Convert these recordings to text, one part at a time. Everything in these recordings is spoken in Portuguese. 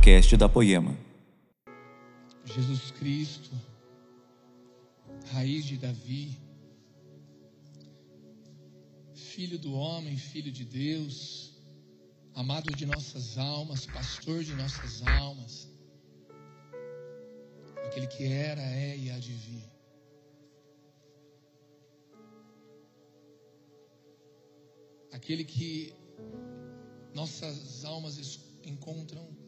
podcast da Poema. Jesus Cristo, raiz de Davi, filho do homem, filho de Deus, amado de nossas almas, pastor de nossas almas, aquele que era, é e há de vir. Aquele que nossas almas encontram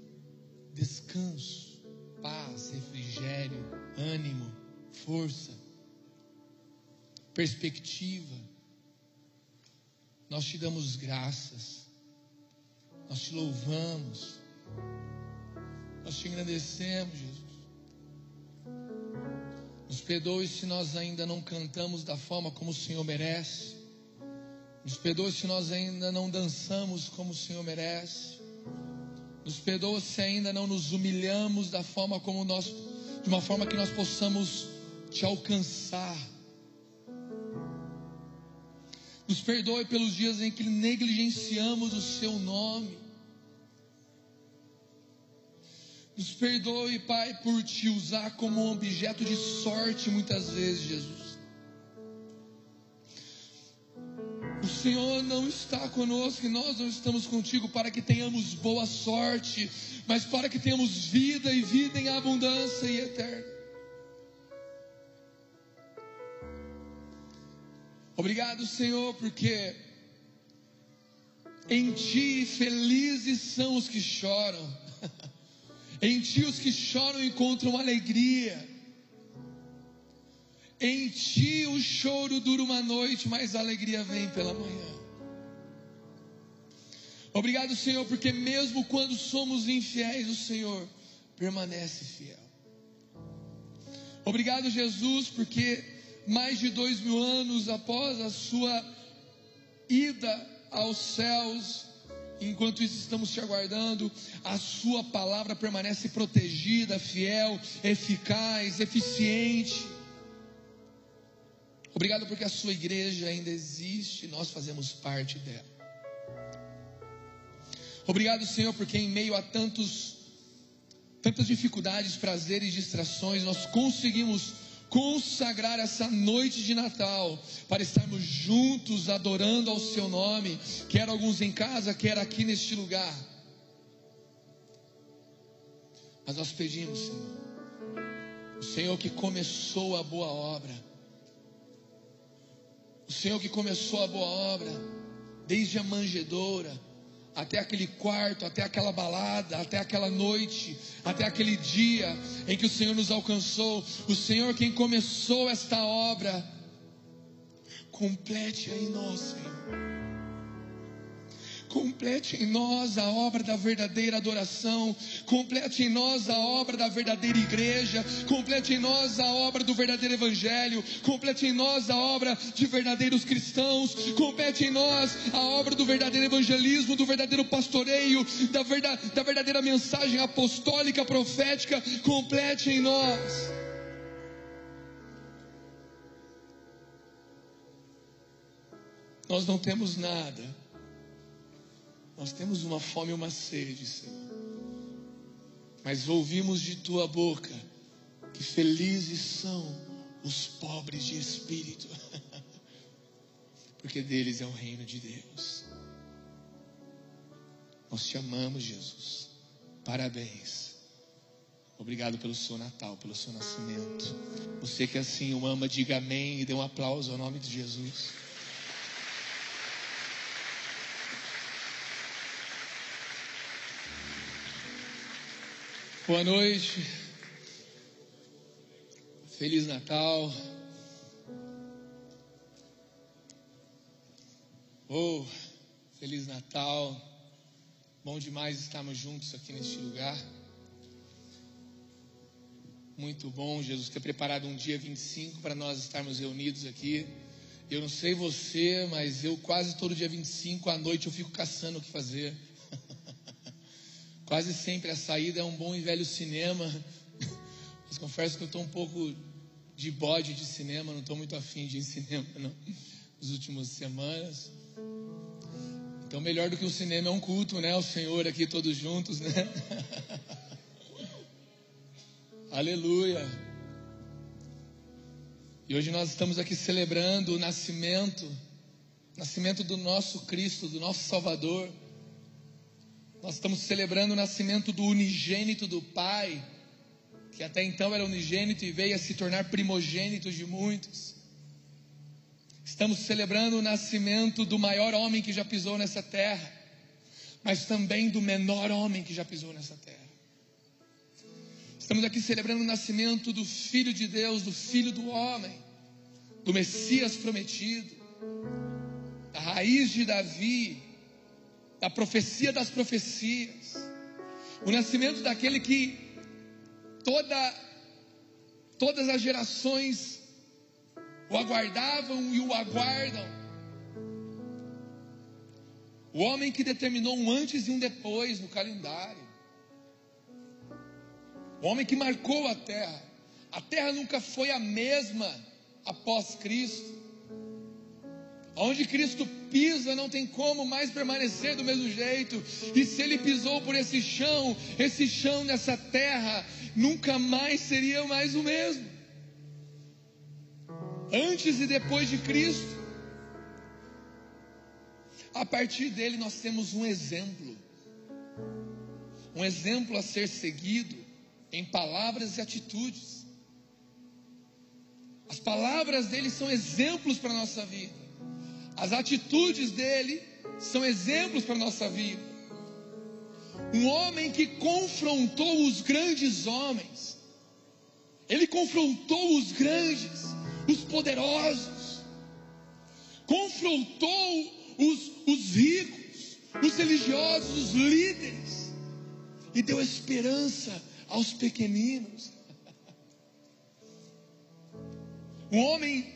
descanso, paz, refrigério, ânimo, força, perspectiva. Nós te damos graças, nós te louvamos, nós te agradecemos, Jesus. Nos perdoe se nós ainda não cantamos da forma como o Senhor merece. Nos perdoe se nós ainda não dançamos como o Senhor merece. Nos perdoa se ainda não nos humilhamos da forma como nós, de uma forma que nós possamos te alcançar. Nos perdoe pelos dias em que negligenciamos o seu nome. Nos perdoe, Pai, por te usar como um objeto de sorte muitas vezes, Jesus. O Senhor não está conosco e nós não estamos contigo para que tenhamos boa sorte, mas para que tenhamos vida e vida em abundância e eterna. Obrigado, Senhor, porque em Ti felizes são os que choram, em Ti os que choram encontram alegria. Em ti o choro dura uma noite, mas a alegria vem pela manhã. Obrigado, Senhor, porque mesmo quando somos infiéis, o Senhor permanece fiel. Obrigado, Jesus, porque mais de dois mil anos após a sua ida aos céus, enquanto isso estamos te aguardando, a sua palavra permanece protegida, fiel, eficaz, eficiente. Obrigado porque a sua igreja ainda existe, nós fazemos parte dela. Obrigado, Senhor, porque em meio a tantos tantas dificuldades, prazeres, e distrações, nós conseguimos consagrar essa noite de Natal para estarmos juntos adorando ao seu nome, quer alguns em casa, quer aqui neste lugar. Mas nós pedimos, Senhor, o Senhor que começou a boa obra, o Senhor que começou a boa obra, desde a manjedoura, até aquele quarto, até aquela balada, até aquela noite, até aquele dia em que o Senhor nos alcançou. O Senhor quem começou esta obra, complete-a em nós, Senhor. Complete em nós a obra da verdadeira adoração, complete em nós a obra da verdadeira igreja, complete em nós a obra do verdadeiro evangelho, complete em nós a obra de verdadeiros cristãos, complete em nós a obra do verdadeiro evangelismo, do verdadeiro pastoreio, da, verdade, da verdadeira mensagem apostólica, profética, complete em nós. Nós não temos nada nós temos uma fome e uma sede, Senhor. Mas ouvimos de tua boca que felizes são os pobres de espírito, porque deles é o reino de Deus. Nós te amamos, Jesus. Parabéns. Obrigado pelo seu Natal, pelo seu nascimento. Você que assim o ama, diga amém e dê um aplauso ao nome de Jesus. Boa noite. Feliz Natal. Oh, Feliz Natal. Bom demais estarmos juntos aqui neste lugar. Muito bom, Jesus ter preparado um dia 25 para nós estarmos reunidos aqui. Eu não sei você, mas eu quase todo dia 25 à noite eu fico caçando o que fazer. Quase sempre a saída é um bom e velho cinema. Mas confesso que eu estou um pouco de bode de cinema, não estou muito afim de ir em cinema não, nas últimas semanas. Então, melhor do que o cinema é um culto, né? O Senhor aqui todos juntos, né? Aleluia. E hoje nós estamos aqui celebrando o nascimento, nascimento do nosso Cristo, do nosso Salvador. Nós estamos celebrando o nascimento do unigênito do Pai, que até então era unigênito e veio a se tornar primogênito de muitos. Estamos celebrando o nascimento do maior homem que já pisou nessa terra, mas também do menor homem que já pisou nessa terra. Estamos aqui celebrando o nascimento do Filho de Deus, do Filho do homem, do Messias prometido, da raiz de Davi, da profecia das profecias, o nascimento daquele que toda, todas as gerações o aguardavam e o aguardam. O homem que determinou um antes e um depois no calendário. O homem que marcou a terra. A terra nunca foi a mesma após Cristo. Onde Cristo pisa, não tem como mais permanecer do mesmo jeito. E se ele pisou por esse chão, esse chão nessa terra, nunca mais seria mais o mesmo. Antes e depois de Cristo. A partir dele nós temos um exemplo. Um exemplo a ser seguido em palavras e atitudes. As palavras dele são exemplos para a nossa vida. As atitudes dele são exemplos para a nossa vida. Um homem que confrontou os grandes homens. Ele confrontou os grandes, os poderosos. Confrontou os, os ricos, os religiosos, os líderes. E deu esperança aos pequeninos. Um homem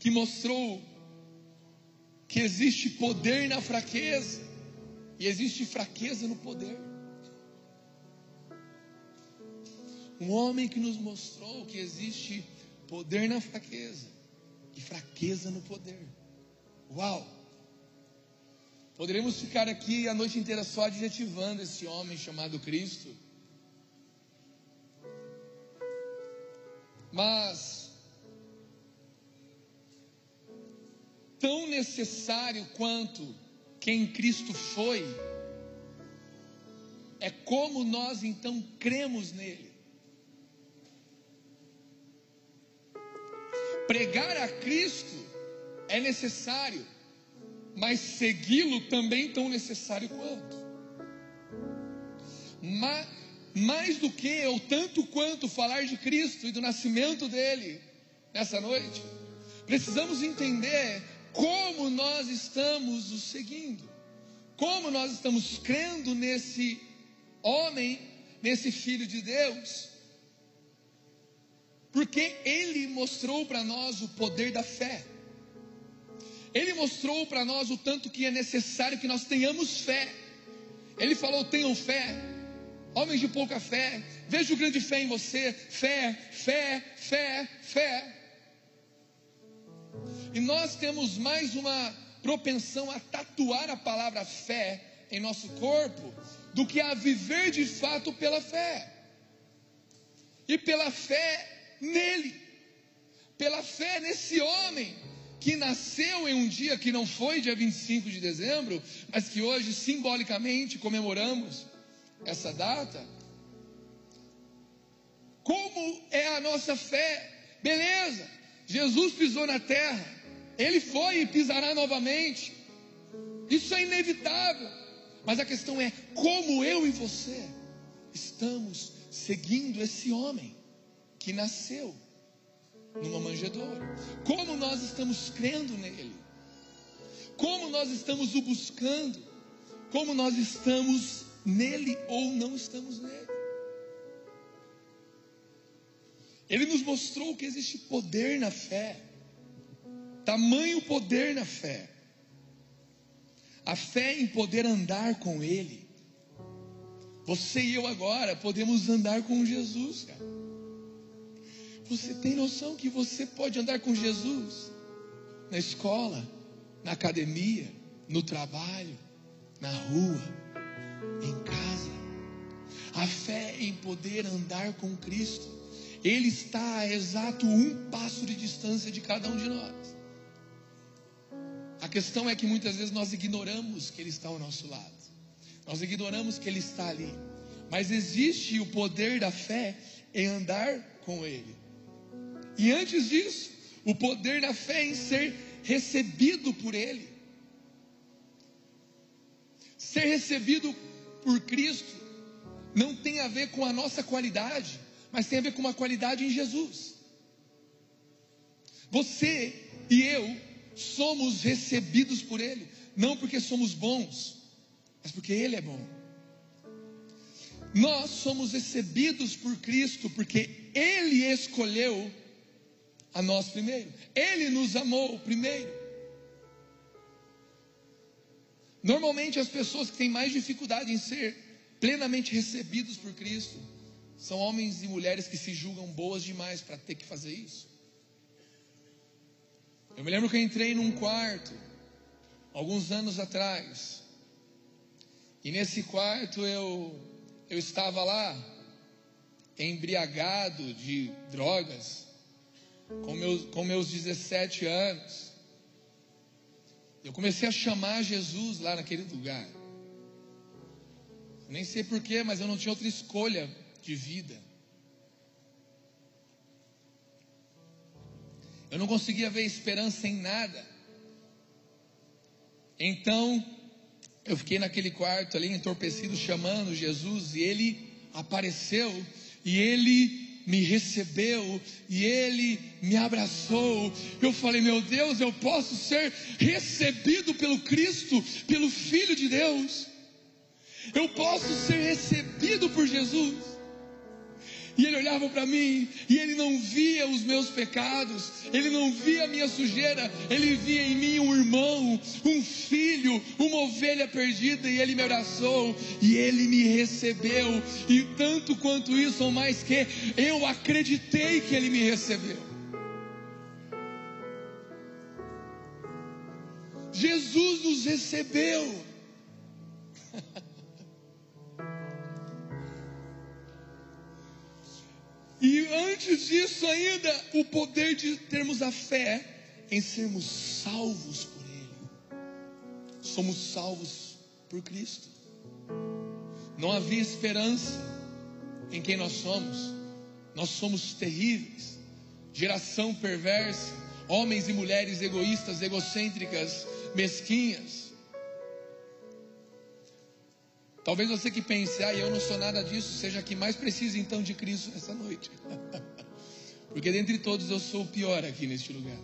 que mostrou que existe poder na fraqueza e existe fraqueza no poder. Um homem que nos mostrou que existe poder na fraqueza e fraqueza no poder. Uau! Poderíamos ficar aqui a noite inteira só adjetivando esse homem chamado Cristo. Mas tão necessário quanto quem Cristo foi, é como nós então cremos nele. Pregar a Cristo é necessário, mas segui-lo também tão necessário quanto. Mas mais do que, ou tanto quanto, falar de Cristo e do nascimento dele nessa noite, precisamos entender como nós estamos o seguindo, como nós estamos crendo nesse homem, nesse filho de Deus, porque ele mostrou para nós o poder da fé. Ele mostrou para nós o tanto que é necessário que nós tenhamos fé. Ele falou: tenham fé, Homens de pouca fé, vejo grande fé em você. Fé, fé, fé, fé. E nós temos mais uma propensão a tatuar a palavra fé em nosso corpo do que a viver de fato pela fé. E pela fé nele, pela fé nesse homem que nasceu em um dia que não foi dia 25 de dezembro, mas que hoje simbolicamente comemoramos essa data? Como é a nossa fé? Beleza, Jesus pisou na terra, ele foi e pisará novamente. Isso é inevitável. Mas a questão é como eu e você estamos seguindo esse homem que nasceu numa manjedoura. Como nós estamos crendo nele? Como nós estamos o buscando? Como nós estamos nele ou não estamos nele. Ele nos mostrou que existe poder na fé, tamanho poder na fé. A fé em poder andar com Ele. Você e eu agora podemos andar com Jesus, cara. Você tem noção que você pode andar com Jesus na escola, na academia, no trabalho, na rua em casa. A fé em poder andar com Cristo. Ele está a exato um passo de distância de cada um de nós. Questão é que muitas vezes nós ignoramos que Ele está ao nosso lado. Nós ignoramos que Ele está ali. Mas existe o poder da fé em andar com Ele. E antes disso, o poder da fé em ser recebido por Ele. Ser recebido por Cristo não tem a ver com a nossa qualidade, mas tem a ver com uma qualidade em Jesus. Você e eu somos recebidos por Ele, não porque somos bons, mas porque Ele é bom. Nós somos recebidos por Cristo porque Ele escolheu a nós primeiro, Ele nos amou primeiro. Normalmente as pessoas que têm mais dificuldade em ser plenamente recebidos por Cristo são homens e mulheres que se julgam boas demais para ter que fazer isso. Eu me lembro que eu entrei num quarto, alguns anos atrás, e nesse quarto eu, eu estava lá, embriagado de drogas, com meus, com meus 17 anos. Eu comecei a chamar Jesus lá naquele lugar. Nem sei porquê, mas eu não tinha outra escolha de vida. Eu não conseguia ver esperança em nada. Então, eu fiquei naquele quarto ali, entorpecido, chamando Jesus, e ele apareceu, e ele me recebeu, e ele me abraçou. Eu falei, meu Deus, eu posso ser recebido pelo Cristo, pelo Filho de Deus. Eu posso ser recebido por Jesus. E ele olhava para mim e ele não via os meus pecados, ele não via a minha sujeira, ele via em mim um irmão, um filho, uma ovelha perdida e ele me abraçou e ele me recebeu. E tanto quanto isso ou mais que eu acreditei que ele me recebeu. Jesus nos recebeu. E antes disso ainda, o poder de termos a fé em sermos salvos por Ele. Somos salvos por Cristo. Não havia esperança em quem nós somos. Nós somos terríveis, geração perversa, homens e mulheres egoístas, egocêntricas, mesquinhas. Talvez você que pense, ah, eu não sou nada disso, seja que mais precise então de Cristo nessa noite. Porque dentre todos eu sou o pior aqui neste lugar.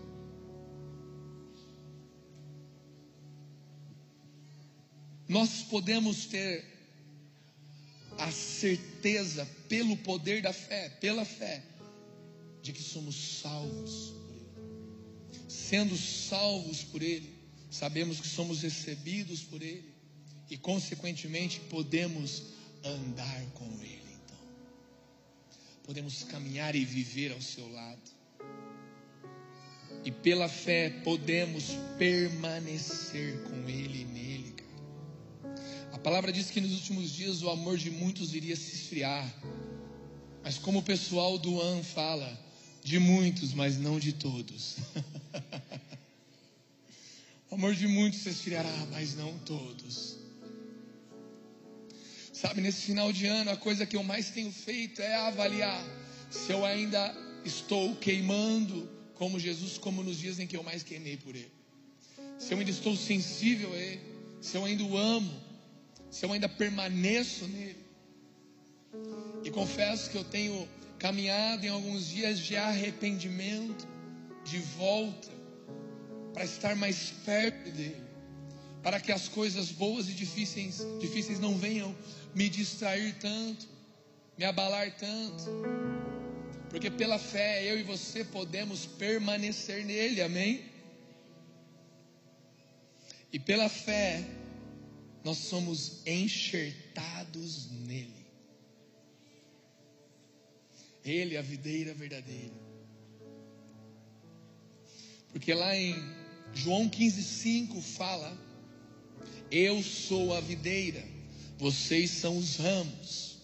Nós podemos ter a certeza, pelo poder da fé, pela fé, de que somos salvos por Ele. Sendo salvos por Ele, sabemos que somos recebidos por Ele e, consequentemente, podemos andar com Ele. Então, podemos caminhar e viver ao seu lado, e pela fé podemos permanecer com Ele e nele. A palavra diz que nos últimos dias o amor de muitos iria se esfriar, mas como o pessoal do AN fala, de muitos, mas não de todos. o amor de muitos se esfriará, mas não todos. Sabe, nesse final de ano, a coisa que eu mais tenho feito é avaliar se eu ainda estou queimando como Jesus, como nos dias em que eu mais queimei por Ele. Se eu ainda estou sensível a Ele, se eu ainda o amo, se eu ainda permaneço nele. E confesso que eu tenho caminhado em alguns dias de arrependimento, de volta, para estar mais perto dele, para que as coisas boas e difíceis, difíceis não venham me distrair tanto, me abalar tanto, porque pela fé eu e você podemos permanecer nele, amém? E pela fé nós somos enxertados nele. Ele é a videira verdadeira. Porque lá em João 15,5 fala: Eu sou a videira vocês são os ramos.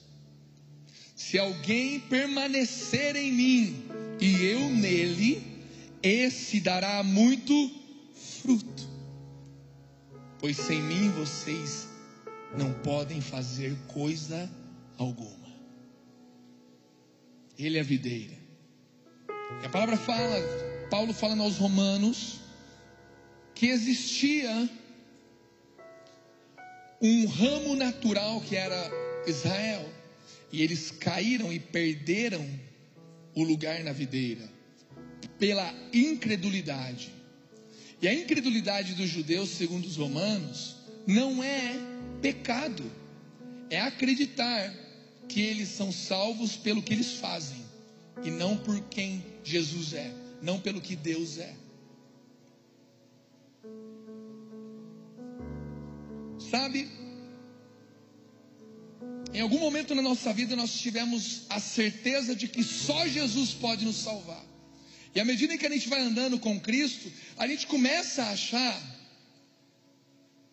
Se alguém permanecer em mim e eu nele, esse dará muito fruto. Pois sem mim vocês não podem fazer coisa alguma. Ele é a videira. E a palavra fala, Paulo falando aos romanos, que existia um ramo natural que era Israel, e eles caíram e perderam o lugar na videira pela incredulidade. E a incredulidade dos judeus, segundo os romanos, não é pecado, é acreditar que eles são salvos pelo que eles fazem e não por quem Jesus é, não pelo que Deus é. Sabe, em algum momento na nossa vida nós tivemos a certeza de que só Jesus pode nos salvar. E à medida em que a gente vai andando com Cristo, a gente começa a achar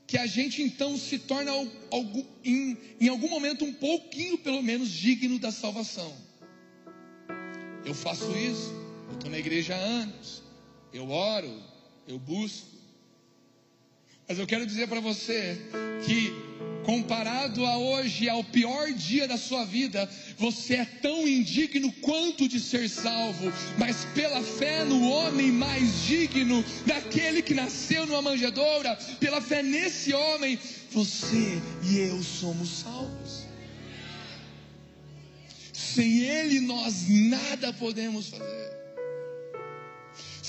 que a gente então se torna em, em algum momento um pouquinho, pelo menos, digno da salvação. Eu faço isso, eu estou na igreja há anos, eu oro, eu busco. Mas eu quero dizer para você que comparado a hoje, ao pior dia da sua vida, você é tão indigno quanto de ser salvo, mas pela fé no homem mais digno, daquele que nasceu numa manjedoura, pela fé nesse homem, você e eu somos salvos. Sem ele nós nada podemos fazer.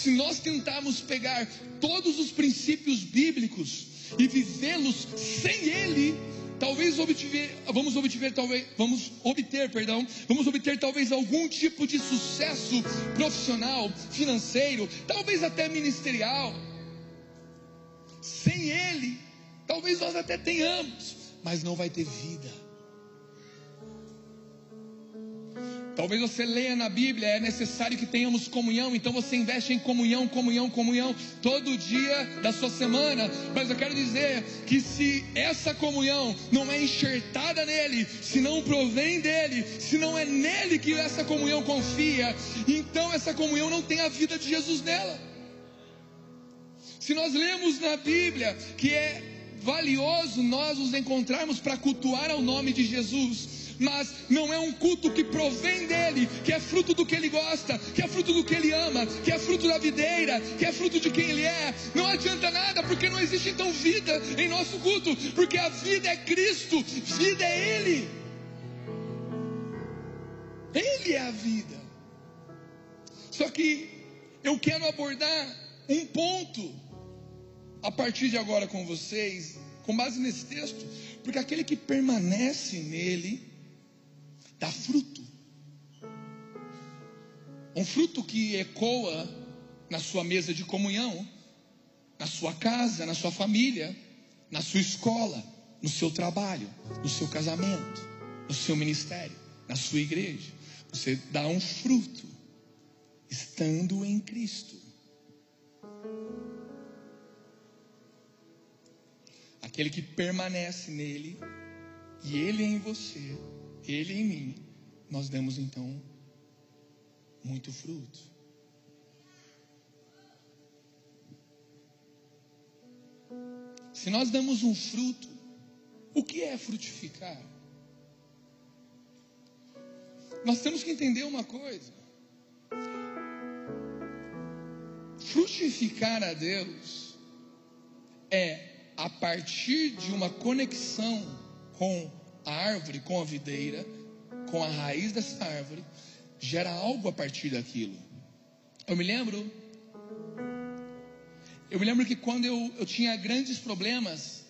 Se nós tentarmos pegar todos os princípios bíblicos, e vivê-los sem Ele, talvez vamos obter, talvez, vamos obter, perdão, vamos obter talvez algum tipo de sucesso profissional, financeiro, talvez até ministerial. Sem Ele, talvez nós até tenhamos, mas não vai ter vida. Talvez você leia na Bíblia, é necessário que tenhamos comunhão, então você investe em comunhão, comunhão, comunhão, todo dia da sua semana. Mas eu quero dizer que se essa comunhão não é enxertada nele, se não provém dele, se não é nele que essa comunhão confia, então essa comunhão não tem a vida de Jesus nela. Se nós lemos na Bíblia que é valioso nós nos encontrarmos para cultuar ao nome de Jesus, mas não é um culto que provém dele, que é fruto do que ele gosta, que é fruto do que ele ama, que é fruto da videira, que é fruto de quem ele é. Não adianta nada, porque não existe então vida em nosso culto, porque a vida é Cristo, vida é Ele. Ele é a vida. Só que eu quero abordar um ponto a partir de agora com vocês, com base nesse texto, porque aquele que permanece nele, dá fruto. Um fruto que ecoa na sua mesa de comunhão, na sua casa, na sua família, na sua escola, no seu trabalho, no seu casamento, no seu ministério, na sua igreja. Você dá um fruto estando em Cristo. Aquele que permanece nele e ele em você ele em mim, nós damos então muito fruto. Se nós damos um fruto, o que é frutificar? Nós temos que entender uma coisa. Frutificar a Deus é a partir de uma conexão com a árvore com a videira, com a raiz dessa árvore, gera algo a partir daquilo. Eu me lembro, eu me lembro que quando eu, eu tinha grandes problemas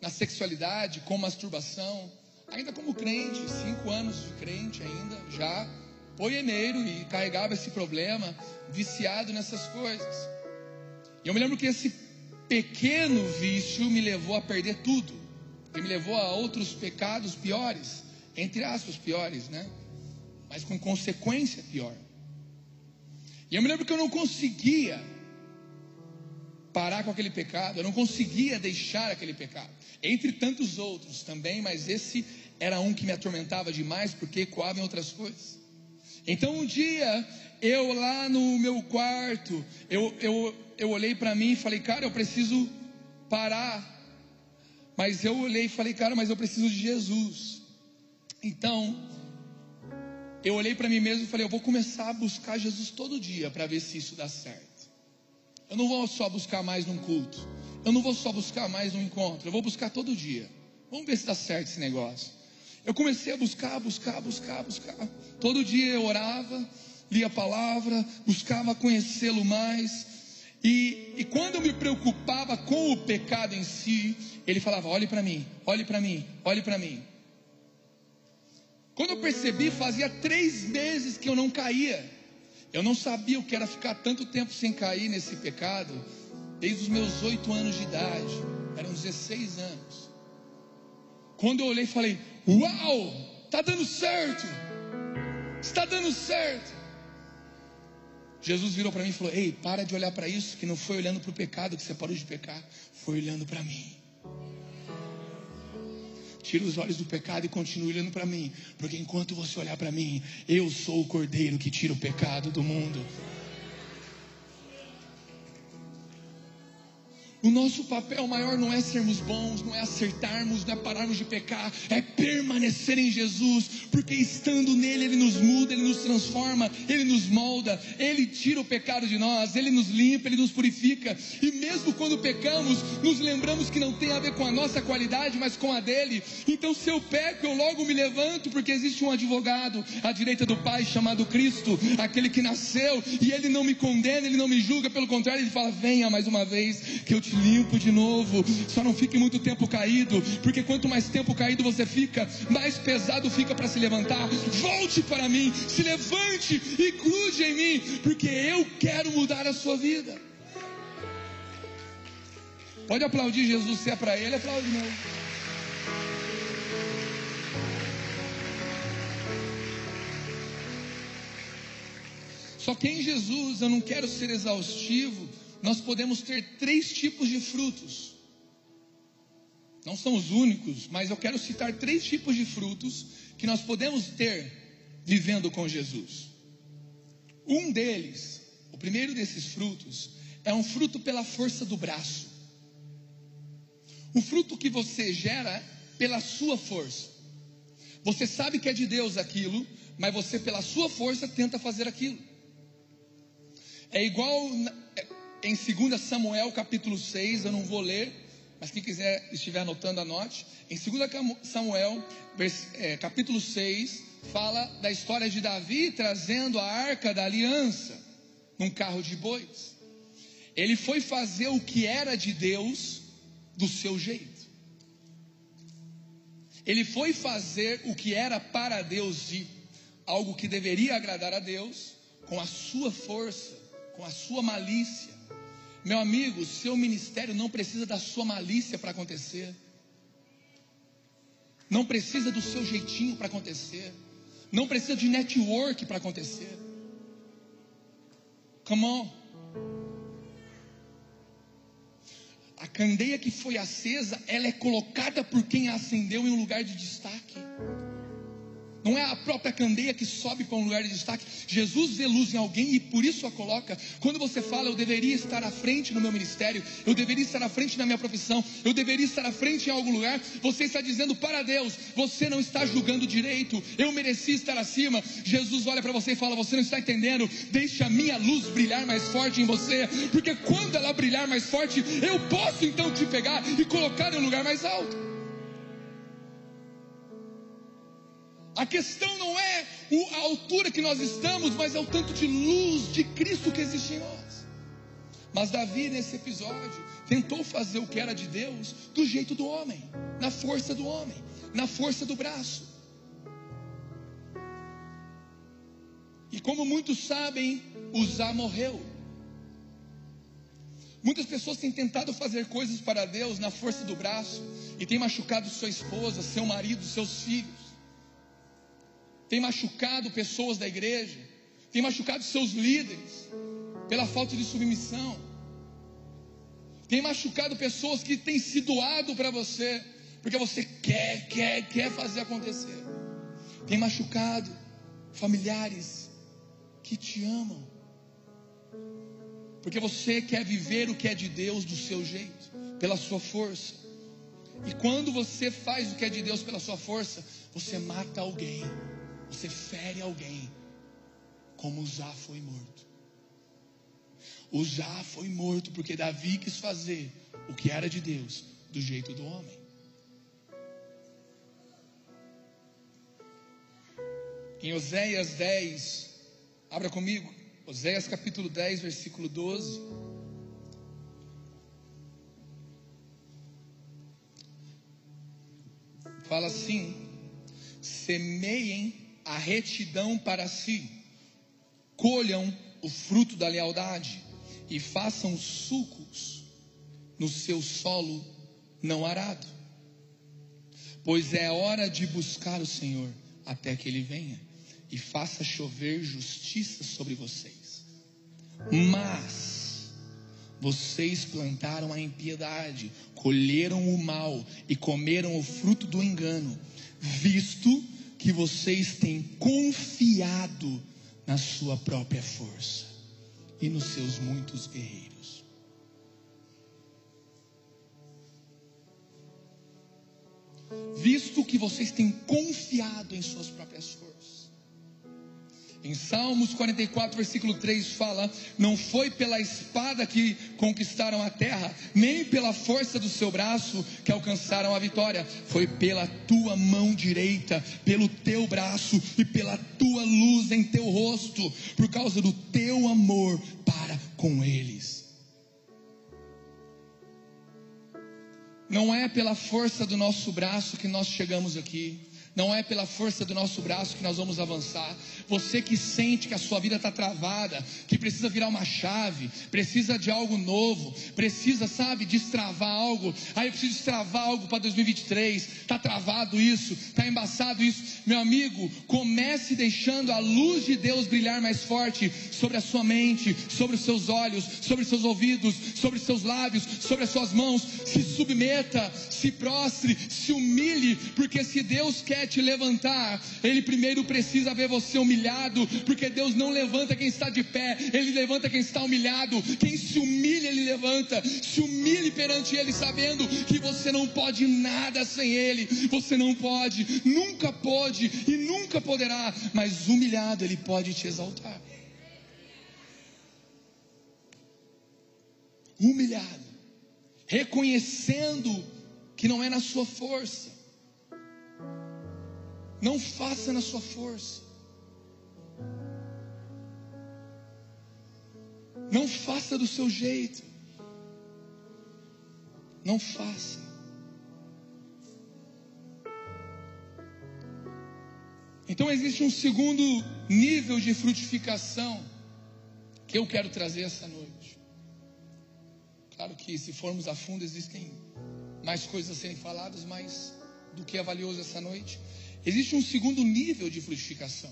na sexualidade, com masturbação, ainda como crente, cinco anos de crente ainda, já poeneiro e carregava esse problema, viciado nessas coisas. E eu me lembro que esse pequeno vício me levou a perder tudo me levou a outros pecados piores, entre aspas, piores, né? Mas com consequência pior. E eu me lembro que eu não conseguia parar com aquele pecado, eu não conseguia deixar aquele pecado. Entre tantos outros também, mas esse era um que me atormentava demais porque ecoava em outras coisas. Então um dia, eu lá no meu quarto, eu, eu, eu olhei para mim e falei, cara, eu preciso parar. Mas eu olhei e falei, cara, mas eu preciso de Jesus. Então, eu olhei para mim mesmo e falei, eu vou começar a buscar Jesus todo dia para ver se isso dá certo. Eu não vou só buscar mais num culto. Eu não vou só buscar mais num encontro. Eu vou buscar todo dia. Vamos ver se dá certo esse negócio. Eu comecei a buscar, buscar, buscar, buscar. Todo dia eu orava, lia a palavra, buscava conhecê-lo mais. E, e, quando eu me preocupava com o pecado em si, ele falava: olhe para mim, olhe para mim, olhe para mim. Quando eu percebi, fazia três meses que eu não caía. Eu não sabia o que era ficar tanto tempo sem cair nesse pecado, desde os meus oito anos de idade, eram 16 anos. Quando eu olhei, falei: Uau, está dando certo, está dando certo. Jesus virou para mim e falou: Ei, para de olhar para isso, que não foi olhando para o pecado que você parou de pecar, foi olhando para mim. Tira os olhos do pecado e continue olhando para mim, porque enquanto você olhar para mim, eu sou o cordeiro que tira o pecado do mundo. O nosso papel maior não é sermos bons, não é acertarmos, não é pararmos de pecar, é permanecer em Jesus, porque estando nele, ele nos muda, ele nos transforma, ele nos molda, ele tira o pecado de nós, ele nos limpa, ele nos purifica. E mesmo quando pecamos, nos lembramos que não tem a ver com a nossa qualidade, mas com a dele. Então, se eu peco, eu logo me levanto, porque existe um advogado à direita do Pai chamado Cristo, aquele que nasceu, e ele não me condena, ele não me julga, pelo contrário, ele fala: venha mais uma vez, que eu te limpo de novo. Só não fique muito tempo caído, porque quanto mais tempo caído você fica, mais pesado fica para se levantar. Volte para mim, se levante e grude em mim, porque eu quero mudar a sua vida. Pode aplaudir Jesus se é para ele, aplaude não. Só que em Jesus, eu não quero ser exaustivo, nós podemos ter três tipos de frutos. Não são os únicos, mas eu quero citar três tipos de frutos que nós podemos ter vivendo com Jesus. Um deles, o primeiro desses frutos, é um fruto pela força do braço. Um fruto que você gera pela sua força. Você sabe que é de Deus aquilo, mas você, pela sua força, tenta fazer aquilo. É igual em 2 Samuel capítulo 6, eu não vou ler, mas quem quiser estiver anotando, anote. Em 2 Samuel, é, capítulo 6, fala da história de Davi trazendo a arca da aliança num carro de bois. Ele foi fazer o que era de Deus do seu jeito. Ele foi fazer o que era para Deus e algo que deveria agradar a Deus com a sua força, com a sua malícia meu amigo, seu ministério não precisa da sua malícia para acontecer. Não precisa do seu jeitinho para acontecer. Não precisa de network para acontecer. Come on. A candeia que foi acesa, ela é colocada por quem a acendeu em um lugar de destaque. Não é a própria candeia que sobe para um lugar de destaque. Jesus vê luz em alguém e por isso a coloca. Quando você fala, eu deveria estar à frente no meu ministério, eu deveria estar à frente na minha profissão, eu deveria estar à frente em algum lugar, você está dizendo para Deus, você não está julgando direito, eu mereci estar acima. Jesus olha para você e fala: Você não está entendendo, deixa a minha luz brilhar mais forte em você, porque quando ela brilhar mais forte, eu posso então te pegar e colocar em um lugar mais alto. A questão não é a altura que nós estamos, mas é o tanto de luz de Cristo que existe em nós. Mas Davi, nesse episódio, tentou fazer o que era de Deus do jeito do homem, na força do homem, na força do braço. E como muitos sabem, Uzá morreu. Muitas pessoas têm tentado fazer coisas para Deus na força do braço e têm machucado sua esposa, seu marido, seus filhos tem machucado pessoas da igreja, tem machucado seus líderes pela falta de submissão. tem machucado pessoas que têm se doado para você, porque você quer, quer, quer fazer acontecer. Tem machucado familiares que te amam, porque você quer viver o que é de Deus do seu jeito, pela sua força. E quando você faz o que é de Deus pela sua força, você mata alguém, você fere alguém, como Uzá foi morto. Uzá foi morto porque Davi quis fazer o que era de Deus do jeito do homem. Em Oséias 10, abra comigo, Oséias capítulo 10, versículo 12. Fala assim: semeiem a retidão para si, colham o fruto da lealdade e façam sucos no seu solo não arado. Pois é hora de buscar o Senhor até que ele venha e faça chover justiça sobre vocês. Mas vocês plantaram a impiedade, colheram o mal e comeram o fruto do engano, visto que vocês têm confiado na sua própria força e nos seus muitos guerreiros. Visto que vocês têm confiado em suas próprias forças, em Salmos 44, versículo 3 fala: Não foi pela espada que conquistaram a terra, nem pela força do seu braço que alcançaram a vitória, foi pela tua mão direita, pelo teu braço e pela tua luz em teu rosto, por causa do teu amor para com eles. Não é pela força do nosso braço que nós chegamos aqui. Não é pela força do nosso braço que nós vamos avançar. Você que sente que a sua vida está travada, que precisa virar uma chave, precisa de algo novo, precisa, sabe, destravar algo. Aí eu preciso destravar algo para 2023. Está travado isso, está embaçado isso. Meu amigo, comece deixando a luz de Deus brilhar mais forte sobre a sua mente, sobre os seus olhos, sobre os seus ouvidos, sobre os seus lábios, sobre as suas mãos. Se submeta, se prostre, se humilhe, porque se Deus quer te levantar, Ele primeiro precisa ver você humilhado, porque Deus não levanta quem está de pé, Ele levanta quem está humilhado. Quem se humilha, Ele levanta. Se humilhe perante Ele, sabendo que você não pode nada sem Ele, você não pode, nunca pode e nunca poderá, mas humilhado Ele pode te exaltar. Humilhado, reconhecendo que não é na sua força, não faça na sua força. Não faça do seu jeito. Não faça. Então existe um segundo nível de frutificação que eu quero trazer essa noite. Claro que se formos a fundo existem mais coisas a serem faladas, mas do que é valioso essa noite Existe um segundo nível de frutificação.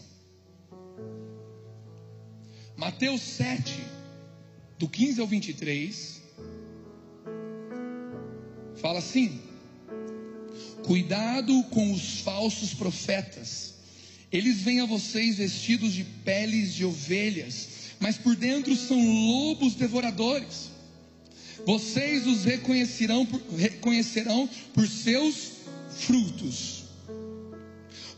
Mateus 7, do 15 ao 23, fala assim: Cuidado com os falsos profetas. Eles vêm a vocês vestidos de peles de ovelhas, mas por dentro são lobos devoradores. Vocês os reconhecerão por, reconhecerão por seus frutos.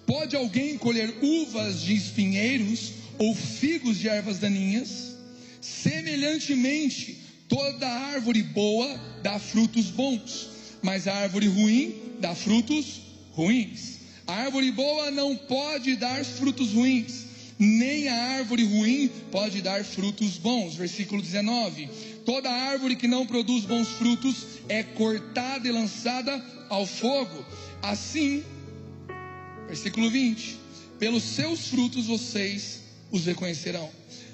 Pode alguém colher uvas de espinheiros ou figos de ervas daninhas? Semelhantemente, toda árvore boa dá frutos bons, mas a árvore ruim dá frutos ruins. A árvore boa não pode dar frutos ruins, nem a árvore ruim pode dar frutos bons. Versículo 19: Toda árvore que não produz bons frutos é cortada e lançada ao fogo. Assim, Versículo 20: Pelos seus frutos vocês os reconhecerão.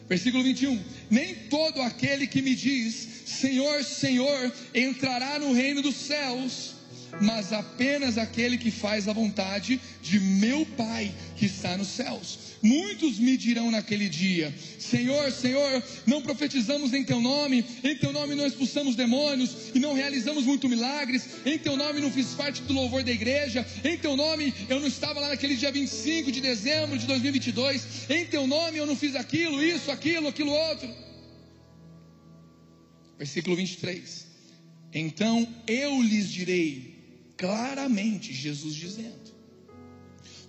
Versículo 21: Nem todo aquele que me diz Senhor, Senhor entrará no reino dos céus, mas apenas aquele que faz a vontade de meu Pai que está nos céus. Muitos me dirão naquele dia: Senhor, Senhor, não profetizamos em teu nome, em teu nome não expulsamos demônios e não realizamos muito milagres, em teu nome não fiz parte do louvor da igreja, em teu nome eu não estava lá naquele dia 25 de dezembro de 2022, em teu nome eu não fiz aquilo, isso, aquilo, aquilo outro. Versículo 23. Então eu lhes direi claramente, Jesus dizendo: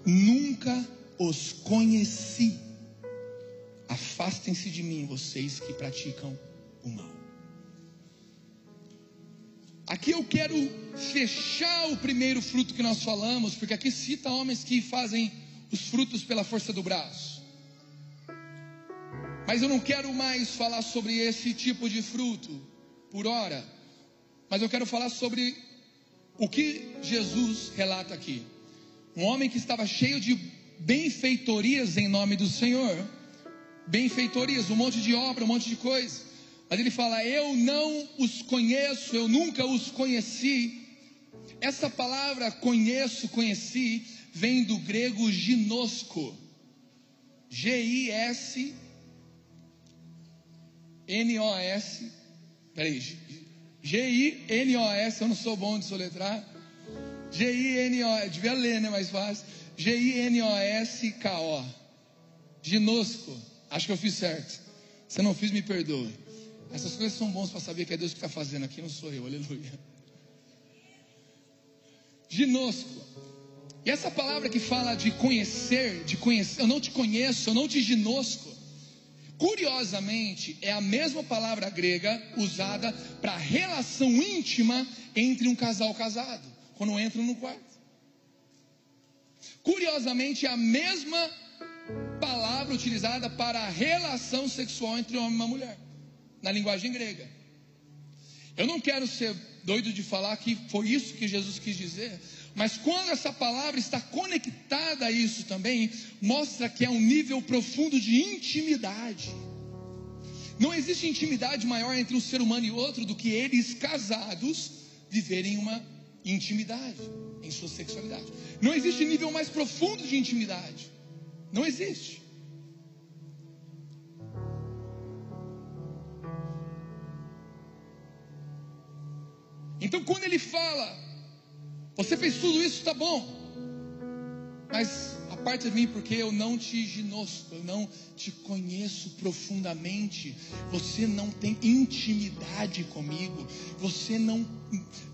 Nunca os conheci. Afastem-se de mim, vocês que praticam o mal. Aqui eu quero fechar o primeiro fruto que nós falamos, porque aqui cita homens que fazem os frutos pela força do braço. Mas eu não quero mais falar sobre esse tipo de fruto por hora, mas eu quero falar sobre o que Jesus relata aqui. Um homem que estava cheio de benfeitorias em nome do Senhor, benfeitorias, um monte de obra, um monte de coisa. Mas ele fala: Eu não os conheço, eu nunca os conheci. Essa palavra conheço, conheci, vem do grego ginosco. G-I-S N-O-S. Peraí. G-I-N-O-S. Eu não sou bom de soletrar. G-I-N-O. Devia ler, né? Mais fácil. G-I-N-O-S-K-O. Ginosco. Acho que eu fiz certo. Se não fiz, me perdoe. Essas coisas são bons para saber que é Deus que está fazendo aqui, não sou eu. Aleluia. Ginosco. E essa palavra que fala de conhecer, de conhecer, eu não te conheço, eu não te ginosco. Curiosamente, é a mesma palavra grega usada para relação íntima entre um casal casado, quando entram no quarto. Curiosamente, é a mesma palavra utilizada para relação sexual entre homem e uma mulher, na linguagem grega. Eu não quero ser doido de falar que foi isso que Jesus quis dizer, mas quando essa palavra está conectada a isso também, mostra que é um nível profundo de intimidade. Não existe intimidade maior entre um ser humano e outro do que eles casados viverem uma intimidade em sua sexualidade. Não existe nível mais profundo de intimidade. Não existe. Então, quando ele fala, você fez tudo isso, está bom, mas aparte de mim, porque eu não te ginosco, eu não te conheço profundamente, você não tem intimidade comigo, você não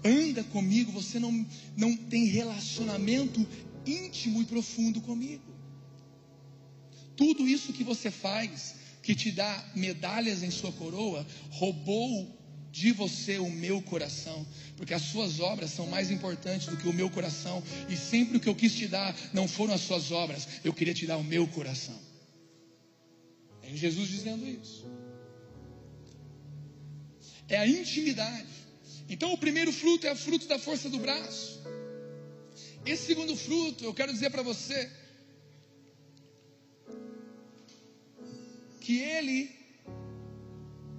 anda comigo, você não, não tem relacionamento íntimo e profundo comigo. Tudo isso que você faz, que te dá medalhas em sua coroa, roubou de você o meu coração, porque as suas obras são mais importantes do que o meu coração, e sempre o que eu quis te dar não foram as suas obras, eu queria te dar o meu coração. É Jesus dizendo isso. É a intimidade. Então o primeiro fruto é o fruto da força do braço. Esse segundo fruto, eu quero dizer para você que ele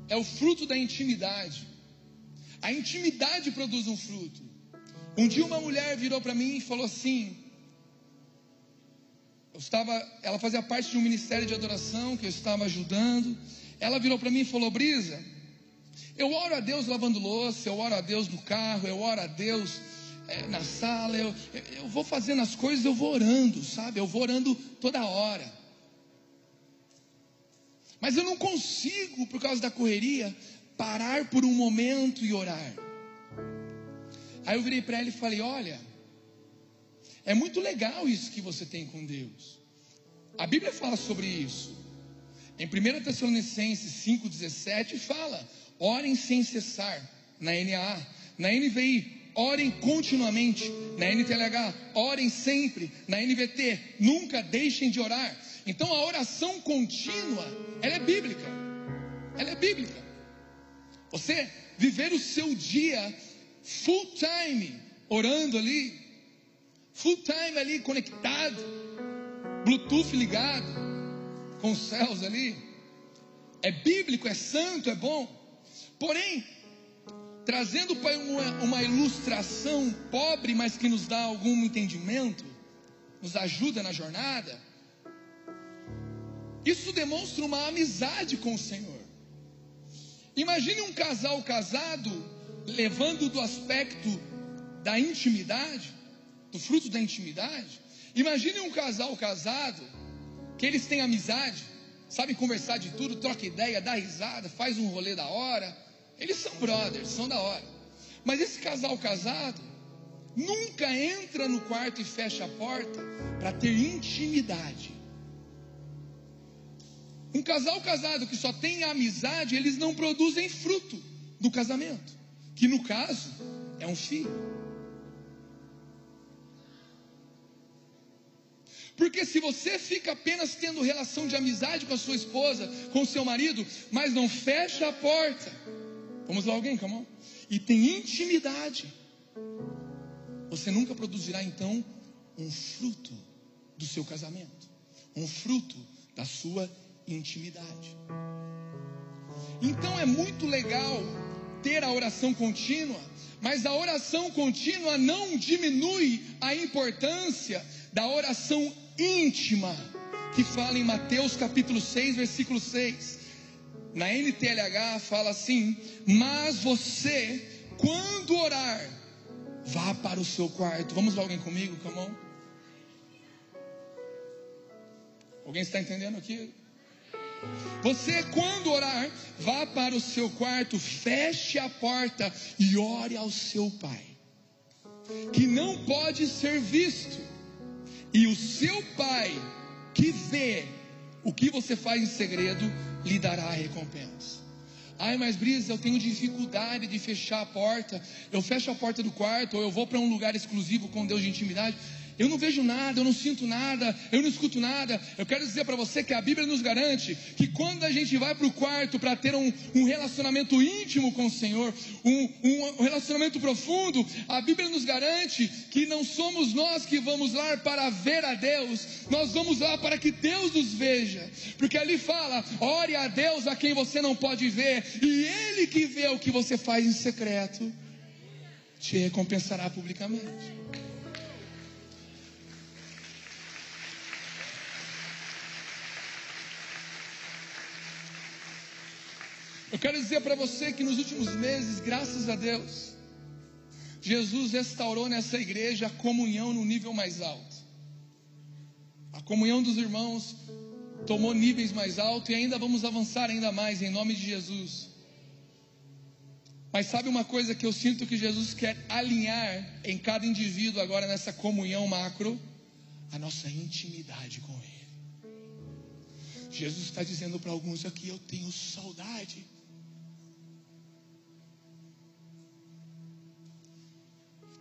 é o fruto da intimidade. A intimidade produz um fruto. Um dia uma mulher virou para mim e falou assim: eu estava, ela fazia parte de um ministério de adoração que eu estava ajudando. Ela virou para mim e falou: Brisa, eu oro a Deus lavando louça, eu oro a Deus no carro, eu oro a Deus é, na sala, eu, eu vou fazendo as coisas, eu vou orando, sabe? Eu vou orando toda hora. Mas eu não consigo, por causa da correria, parar por um momento e orar. Aí eu virei para ela e falei: Olha, é muito legal isso que você tem com Deus. A Bíblia fala sobre isso. Em 1 Tessalonicenses 5,17 fala: orem sem cessar, na NA, na NVI, orem continuamente, na NTLH, orem sempre, na NVT, nunca deixem de orar. Então a oração contínua, ela é bíblica. Ela é bíblica. Você viver o seu dia full time orando ali, full time ali conectado, Bluetooth ligado com os céus ali. É bíblico, é santo, é bom. Porém, trazendo para uma, uma ilustração pobre, mas que nos dá algum entendimento, nos ajuda na jornada. Isso demonstra uma amizade com o Senhor. Imagine um casal casado levando do aspecto da intimidade, do fruto da intimidade. Imagine um casal casado que eles têm amizade, sabem conversar de tudo, troca ideia, dá risada, faz um rolê da hora. Eles são brothers, são da hora. Mas esse casal casado nunca entra no quarto e fecha a porta para ter intimidade. Um casal casado que só tem amizade, eles não produzem fruto do casamento, que no caso é um filho. Porque se você fica apenas tendo relação de amizade com a sua esposa, com o seu marido, mas não fecha a porta, vamos lá alguém, calma, e tem intimidade, você nunca produzirá então um fruto do seu casamento, um fruto da sua intimidade. Então é muito legal ter a oração contínua, mas a oração contínua não diminui a importância da oração íntima, que fala em Mateus capítulo 6, versículo 6. Na NTLH fala assim: Mas você, quando orar, vá para o seu quarto. Vamos lá, alguém comigo, come on. Alguém está entendendo aqui? Você, quando orar, vá para o seu quarto, feche a porta e ore ao seu pai, que não pode ser visto, e o seu pai, que vê o que você faz em segredo, lhe dará a recompensa. Ai, mas Brisa, eu tenho dificuldade de fechar a porta. Eu fecho a porta do quarto, ou eu vou para um lugar exclusivo com Deus de intimidade. Eu não vejo nada, eu não sinto nada, eu não escuto nada. Eu quero dizer para você que a Bíblia nos garante que quando a gente vai para o quarto para ter um, um, relacionamento íntimo com o Senhor, um, um relacionamento profundo, a Bíblia nos garante que não somos nós que vamos lá para ver a Deus, nós vamos lá para que Deus nos veja. Porque ali fala: ore a Deus a quem você não pode ver, e Ele que vê o que você faz em secreto, te recompensará publicamente. Eu quero dizer para você que nos últimos meses, graças a Deus, Jesus restaurou nessa igreja a comunhão no nível mais alto. A comunhão dos irmãos tomou níveis mais altos e ainda vamos avançar ainda mais em nome de Jesus. Mas sabe uma coisa que eu sinto que Jesus quer alinhar em cada indivíduo agora nessa comunhão macro? A nossa intimidade com Ele. Jesus está dizendo para alguns aqui: Eu tenho saudade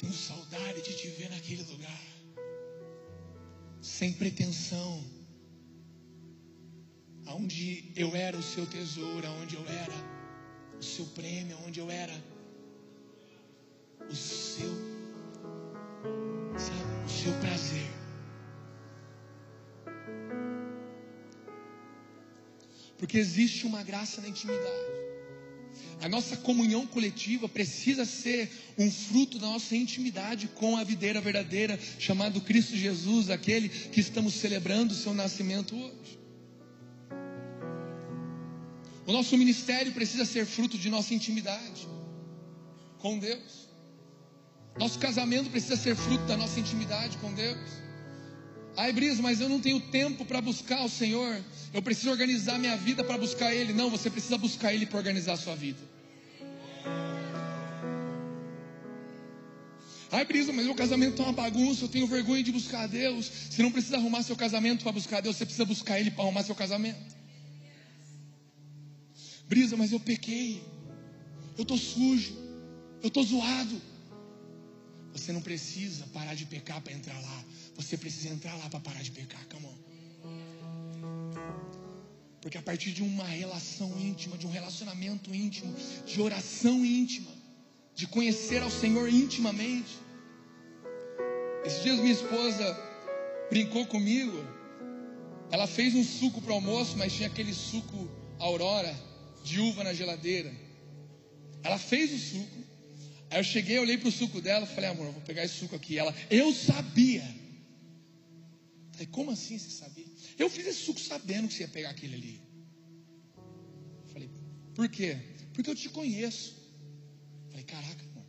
Tenho saudade de te ver naquele lugar, sem pretensão, aonde eu era o seu tesouro, aonde eu era o seu prêmio, aonde eu era o seu, sabe, o seu prazer. Porque existe uma graça na intimidade. A nossa comunhão coletiva precisa ser um fruto da nossa intimidade com a videira verdadeira, chamado Cristo Jesus, aquele que estamos celebrando o seu nascimento hoje. O nosso ministério precisa ser fruto de nossa intimidade com Deus. Nosso casamento precisa ser fruto da nossa intimidade com Deus. Ai, Brisa, mas eu não tenho tempo para buscar o Senhor. Eu preciso organizar minha vida para buscar Ele. Não, você precisa buscar Ele para organizar a sua vida. Ai, Brisa, mas meu casamento está uma bagunça, eu tenho vergonha de buscar a Deus. Você não precisa arrumar seu casamento para buscar a Deus, você precisa buscar Ele para arrumar seu casamento. Brisa, mas eu pequei, eu estou sujo, eu estou zoado. Você não precisa parar de pecar para entrar lá, você precisa entrar lá para parar de pecar, come on. Porque a partir de uma relação íntima, de um relacionamento íntimo, de oração íntima, de conhecer ao Senhor intimamente. Esses dias minha esposa brincou comigo. Ela fez um suco para o almoço, mas tinha aquele suco Aurora de uva na geladeira. Ela fez o suco, Aí eu cheguei, olhei pro suco dela, falei, amor, vou pegar esse suco aqui. Ela, eu sabia. Falei, como assim você sabia? Eu fiz esse suco sabendo que você ia pegar aquele ali. Falei, por quê? Porque eu te conheço. Falei, caraca, amor.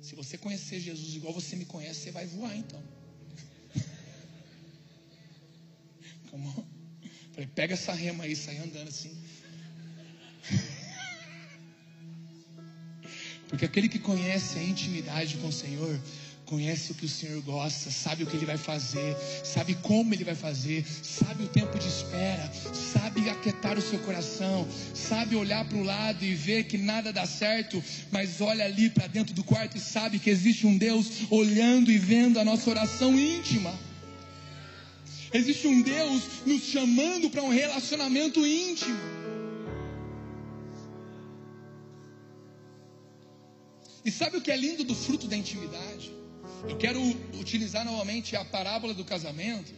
Se você conhecer Jesus igual você me conhece, você vai voar então. Come. Falei, pega essa rema aí, sai andando assim. Porque aquele que conhece a intimidade com o Senhor, conhece o que o Senhor gosta, sabe o que Ele vai fazer, sabe como Ele vai fazer, sabe o tempo de espera, sabe aquietar o seu coração, sabe olhar para o lado e ver que nada dá certo, mas olha ali para dentro do quarto e sabe que existe um Deus olhando e vendo a nossa oração íntima. Existe um Deus nos chamando para um relacionamento íntimo. E sabe o que é lindo do fruto da intimidade? Eu quero utilizar novamente a parábola do casamento,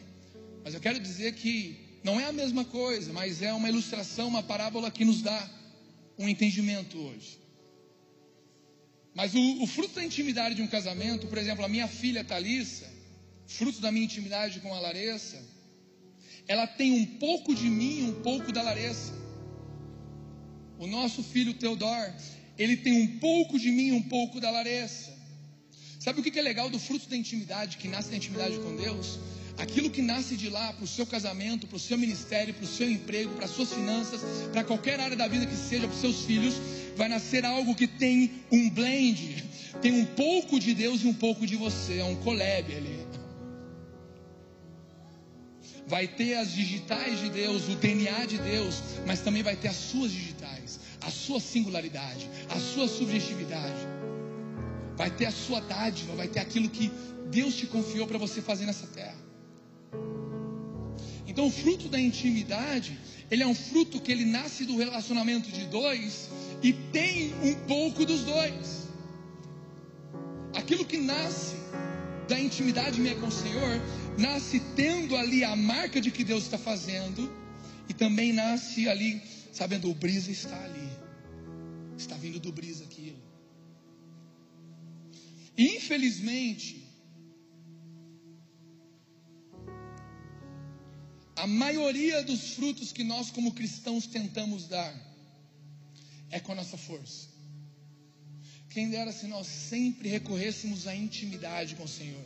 mas eu quero dizer que não é a mesma coisa, mas é uma ilustração, uma parábola que nos dá um entendimento hoje. Mas o, o fruto da intimidade de um casamento, por exemplo, a minha filha Thalissa, fruto da minha intimidade com a Larissa, ela tem um pouco de mim um pouco da Larissa. O nosso filho Teodor, ele tem um pouco de mim, um pouco da Larissa. Sabe o que é legal do fruto da intimidade, que nasce da intimidade com Deus? Aquilo que nasce de lá para o seu casamento, para o seu ministério, para o seu emprego, para as suas finanças, para qualquer área da vida que seja, para os seus filhos, vai nascer algo que tem um blend, tem um pouco de Deus e um pouco de você, é um collab ali. Vai ter as digitais de Deus, o DNA de Deus, mas também vai ter as suas digitais a sua singularidade, a sua subjetividade. Vai ter a sua dádiva, vai ter aquilo que Deus te confiou para você fazer nessa terra. Então, o fruto da intimidade, ele é um fruto que ele nasce do relacionamento de dois e tem um pouco dos dois. Aquilo que nasce da intimidade minha com o Senhor, nasce tendo ali a marca de que Deus está fazendo, e também nasce ali sabendo o brisa está ali. Está vindo do brisa aquilo. Infelizmente, a maioria dos frutos que nós como cristãos tentamos dar é com a nossa força. Quem dera se nós sempre recorrêssemos à intimidade com o Senhor.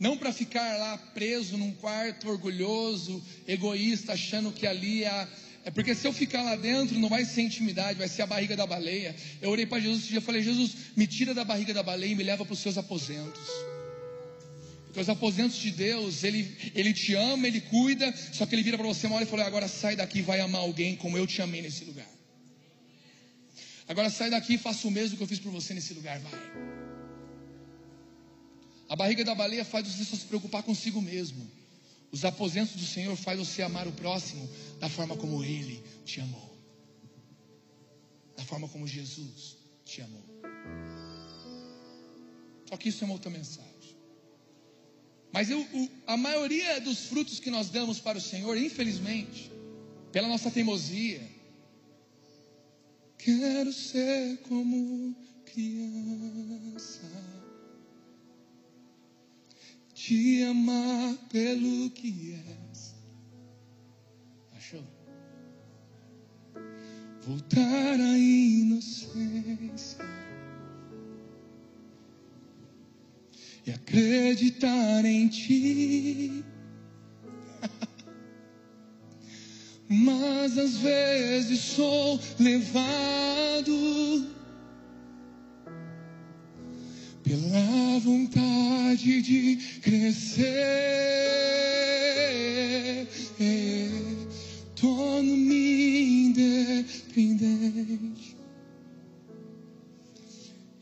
Não para ficar lá preso num quarto orgulhoso, egoísta, achando que ali é a, é porque se eu ficar lá dentro, não vai ser intimidade, vai ser a barriga da baleia. Eu orei para Jesus esse dia, eu falei, Jesus, me tira da barriga da baleia e me leva para os seus aposentos. Porque os aposentos de Deus, ele, ele te ama, ele cuida, só que ele vira para você uma hora e fala, agora sai daqui e vai amar alguém como eu te amei nesse lugar. Agora sai daqui e faça o mesmo que eu fiz por você nesse lugar, vai. A barriga da baleia faz você só se preocupar consigo mesmo. Os aposentos do Senhor faz você amar o próximo da forma como Ele te amou. Da forma como Jesus te amou. Só que isso é uma outra mensagem. Mas eu, o, a maioria dos frutos que nós damos para o Senhor, infelizmente, pela nossa teimosia, quero ser como criança te amar pelo que és. Achou? Voltar à inocência e acreditar em ti. Mas às vezes sou levado pela vontade de crescer. Torno-me independente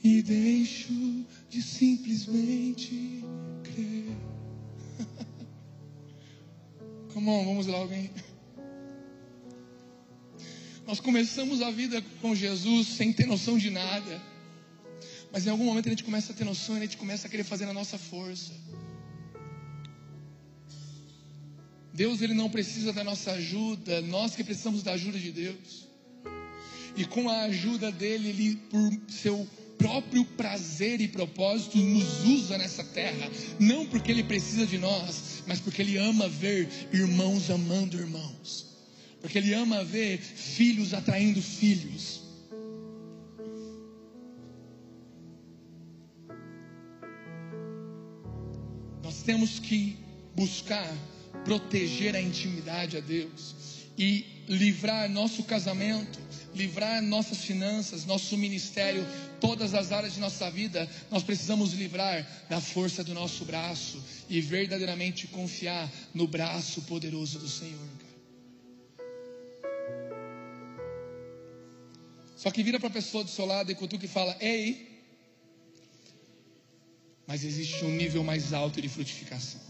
e deixo de simplesmente crer. Come on, vamos lá, alguém. Nós começamos a vida com Jesus sem ter noção de nada. Mas em algum momento a gente começa a ter noção e a gente começa a querer fazer na nossa força. Deus ele não precisa da nossa ajuda, nós que precisamos da ajuda de Deus. e com a ajuda dele, ele, por seu próprio prazer e propósito, nos usa nessa terra, não porque ele precisa de nós, mas porque ele ama ver irmãos amando irmãos, porque ele ama ver filhos atraindo filhos. Temos que buscar proteger a intimidade a Deus e livrar nosso casamento, livrar nossas finanças, nosso ministério, todas as áreas de nossa vida, nós precisamos livrar da força do nosso braço e verdadeiramente confiar no braço poderoso do Senhor. Só que vira para a pessoa do seu lado e cutuca e fala: Ei, mas existe um nível mais alto de frutificação.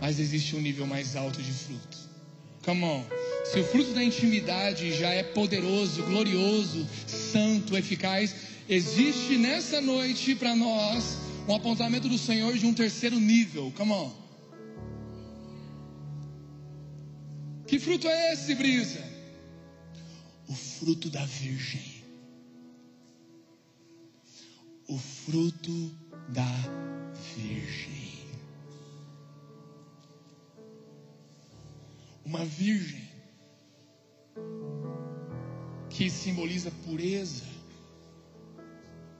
Mas existe um nível mais alto de fruto. Come on. Se o fruto da intimidade já é poderoso, glorioso, santo, eficaz, existe nessa noite para nós um apontamento do Senhor de um terceiro nível. Come on. Que fruto é esse, Brisa? O fruto da Virgem. O fruto da Virgem. Uma virgem que simboliza pureza,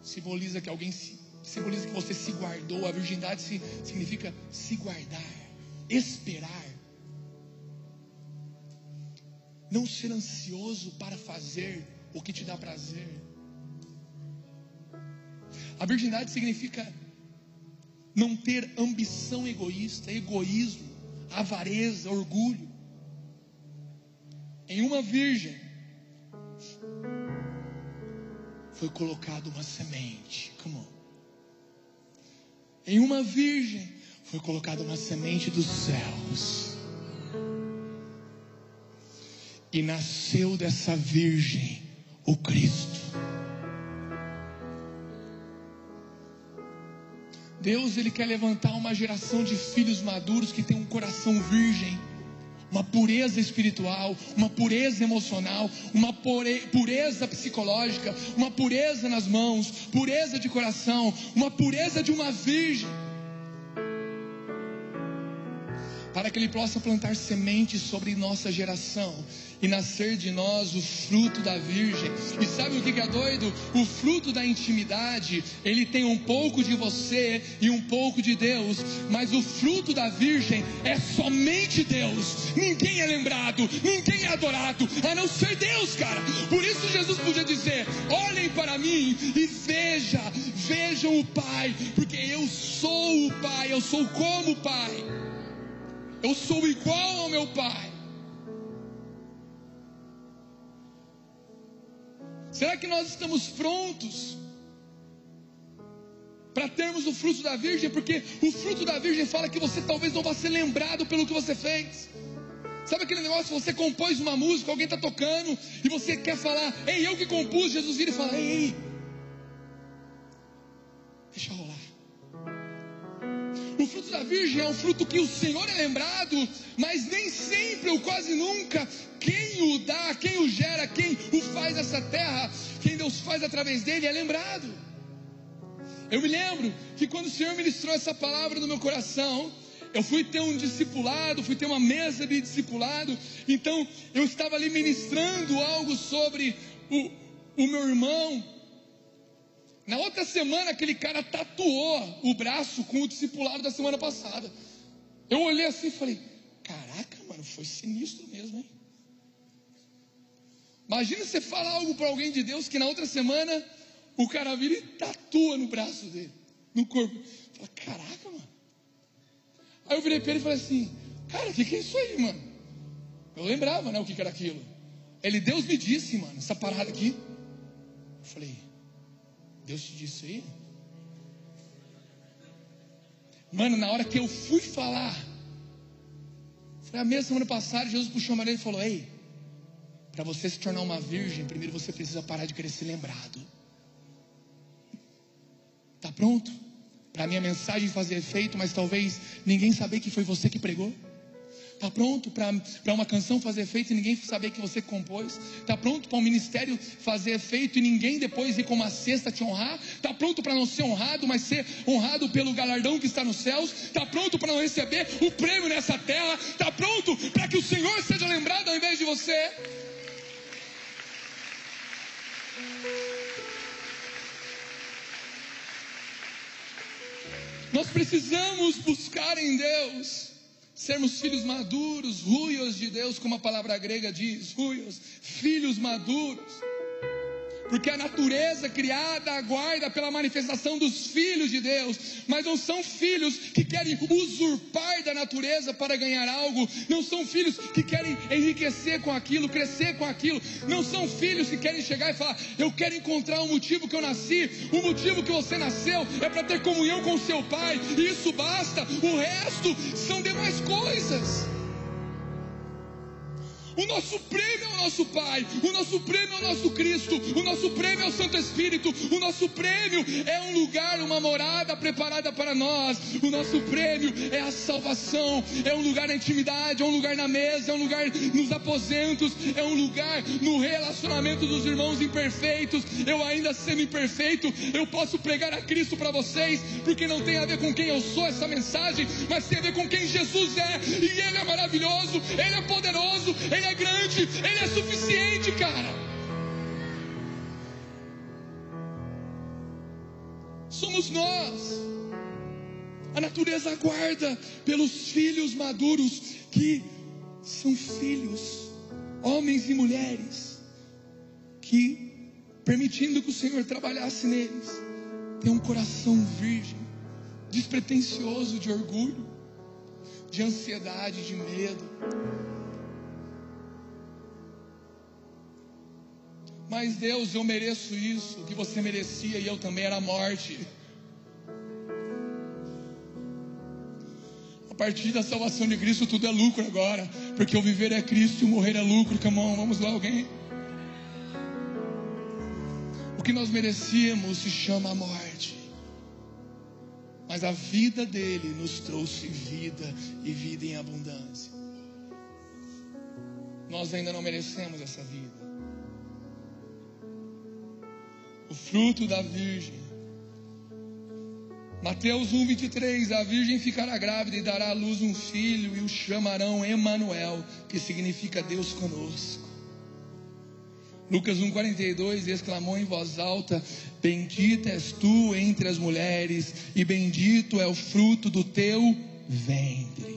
simboliza que alguém se, simboliza que você se guardou. A virgindade se, significa se guardar, esperar, não ser ansioso para fazer o que te dá prazer. A virgindade significa não ter ambição egoísta, egoísmo, avareza, orgulho em uma virgem foi colocada uma semente. Come on. Em uma virgem foi colocada uma semente dos céus. E nasceu dessa virgem o Cristo. Deus ele quer levantar uma geração de filhos maduros que tem um coração virgem uma pureza espiritual, uma pureza emocional, uma pureza psicológica, uma pureza nas mãos, pureza de coração, uma pureza de uma virgem. Para que Ele possa plantar sementes sobre nossa geração e nascer de nós o fruto da Virgem. E sabe o que é doido? O fruto da intimidade, ele tem um pouco de você e um pouco de Deus, mas o fruto da Virgem é somente Deus. Ninguém é lembrado, ninguém é adorado, a não ser Deus, cara. Por isso Jesus podia dizer: olhem para mim e veja, vejam o Pai, porque eu sou o Pai, eu sou como o Pai. Eu sou igual ao meu Pai. Será que nós estamos prontos para termos o fruto da Virgem? Porque o fruto da Virgem fala que você talvez não vá ser lembrado pelo que você fez. Sabe aquele negócio? Você compôs uma música, alguém está tocando e você quer falar, ei, eu que compus. Jesus vira e fala, ei, ei, deixa rolar. O fruto da Virgem é um fruto que o Senhor é lembrado, mas nem sempre ou quase nunca quem o dá, quem o gera, quem o faz essa terra, quem Deus faz através dele é lembrado. Eu me lembro que quando o Senhor ministrou essa palavra no meu coração, eu fui ter um discipulado, fui ter uma mesa de discipulado, então eu estava ali ministrando algo sobre o, o meu irmão. Na outra semana, aquele cara tatuou o braço com o discipulado da semana passada. Eu olhei assim e falei: Caraca, mano, foi sinistro mesmo, hein? Imagina você falar algo para alguém de Deus que na outra semana o cara vira e tatua no braço dele, no corpo. Fala, caraca, mano. Aí eu virei para ele e falei assim: Cara, o que, que é isso aí, mano? Eu lembrava, né, o que, que era aquilo. Ele, Deus me disse, mano, essa parada aqui. Eu falei, Deus te disse aí? Mano, na hora que eu fui falar, foi a mesma semana passada, Jesus puxou a maneira e falou: Ei, para você se tornar uma virgem, primeiro você precisa parar de querer ser lembrado. Tá pronto? Para minha mensagem fazer efeito, mas talvez ninguém saber que foi você que pregou. Está pronto para uma canção fazer efeito e ninguém saber que você compôs? Está pronto para um ministério fazer efeito e ninguém depois ir com uma cesta te honrar? Está pronto para não ser honrado, mas ser honrado pelo galardão que está nos céus? Está pronto para não receber o prêmio nessa terra? Está pronto para que o Senhor seja lembrado ao invés de você? Nós precisamos buscar em Deus sermos filhos maduros, ruios de Deus, como a palavra grega diz, ruios, filhos maduros porque a natureza criada aguarda pela manifestação dos filhos de Deus, mas não são filhos que querem usurpar da natureza para ganhar algo, não são filhos que querem enriquecer com aquilo, crescer com aquilo, não são filhos que querem chegar e falar: Eu quero encontrar o motivo que eu nasci, o motivo que você nasceu é para ter comunhão com seu pai, isso basta, o resto são demais coisas. O nosso prêmio é o nosso Pai, o nosso prêmio é o nosso Cristo, o nosso prêmio é o Santo Espírito, o nosso prêmio é um lugar, uma morada preparada para nós, o nosso prêmio é a salvação, é um lugar na intimidade, é um lugar na mesa, é um lugar nos aposentos, é um lugar no relacionamento dos irmãos imperfeitos. Eu ainda sendo imperfeito, eu posso pregar a Cristo para vocês, porque não tem a ver com quem eu sou essa mensagem, mas tem a ver com quem Jesus é, e Ele é maravilhoso, Ele é poderoso, Ele ele é grande, Ele é suficiente, cara. Somos nós. A natureza aguarda pelos filhos maduros que são filhos, homens e mulheres, que, permitindo que o Senhor trabalhasse neles, tem um coração virgem, despretensioso de orgulho, de ansiedade, de medo. Mas Deus, eu mereço isso, o que você merecia e eu também era a morte. A partir da salvação de Cristo, tudo é lucro agora, porque o viver é Cristo e o morrer é lucro. Come vamos lá, alguém? O que nós merecíamos se chama a morte, mas a vida dele nos trouxe vida e vida em abundância. Nós ainda não merecemos essa vida o fruto da virgem. Mateus 1, 23, a virgem ficará grávida e dará à luz um filho e o chamarão Emanuel, que significa Deus conosco. Lucas 1,42 exclamou em voz alta: Bendita és tu entre as mulheres, e bendito é o fruto do teu ventre.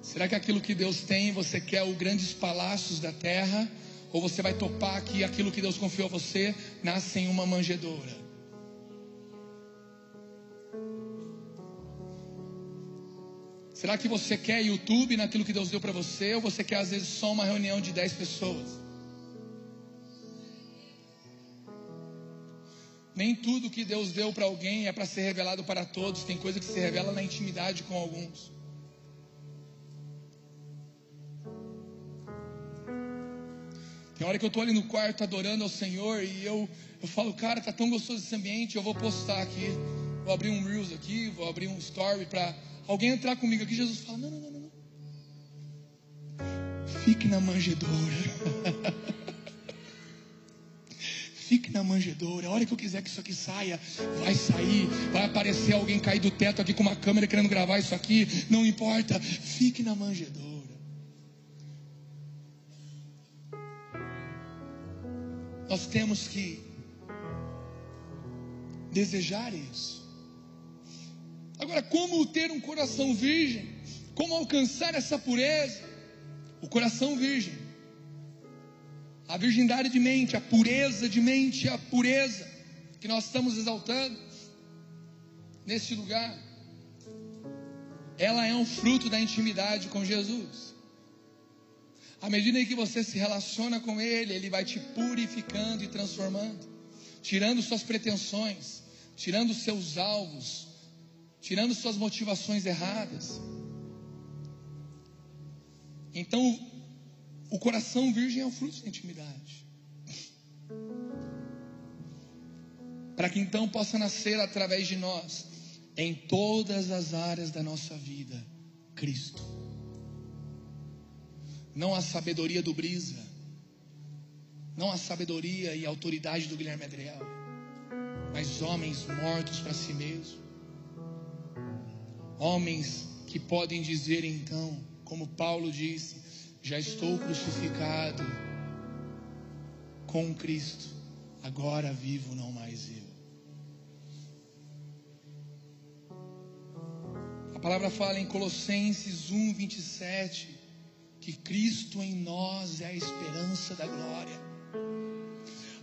Será que aquilo que Deus tem, você quer os grandes palácios da terra? Ou você vai topar que aquilo que Deus confiou a você nasce em uma manjedoura? Será que você quer YouTube naquilo que Deus deu para você? Ou você quer às vezes só uma reunião de 10 pessoas? Nem tudo que Deus deu para alguém é para ser revelado para todos. Tem coisa que se revela na intimidade com alguns. Tem hora que eu estou ali no quarto adorando ao Senhor e eu, eu falo, cara, tá tão gostoso esse ambiente, eu vou postar aqui. Vou abrir um Reels aqui, vou abrir um story para alguém entrar comigo aqui. Jesus fala: não, não, não, não. Fique na manjedoura. Fique na manjedoura. A hora que eu quiser que isso aqui saia, vai sair. Vai aparecer alguém cair do teto aqui com uma câmera querendo gravar isso aqui. Não importa. Fique na manjedoura. Nós temos que desejar isso. Agora, como ter um coração virgem? Como alcançar essa pureza? O coração virgem. A virgindade de mente, a pureza de mente, a pureza que nós estamos exaltando neste lugar. Ela é um fruto da intimidade com Jesus. À medida em que você se relaciona com Ele, Ele vai te purificando e transformando, tirando suas pretensões, tirando seus alvos, tirando suas motivações erradas. Então, o coração virgem é o fruto da intimidade. Para que então possa nascer através de nós, em todas as áreas da nossa vida, Cristo. Não a sabedoria do Brisa, não a sabedoria e autoridade do Guilherme Adriel, mas homens mortos para si mesmo. Homens que podem dizer então, como Paulo disse: Já estou crucificado com Cristo, agora vivo não mais eu. A palavra fala em Colossenses 1, 27, que Cristo em nós é a esperança da glória.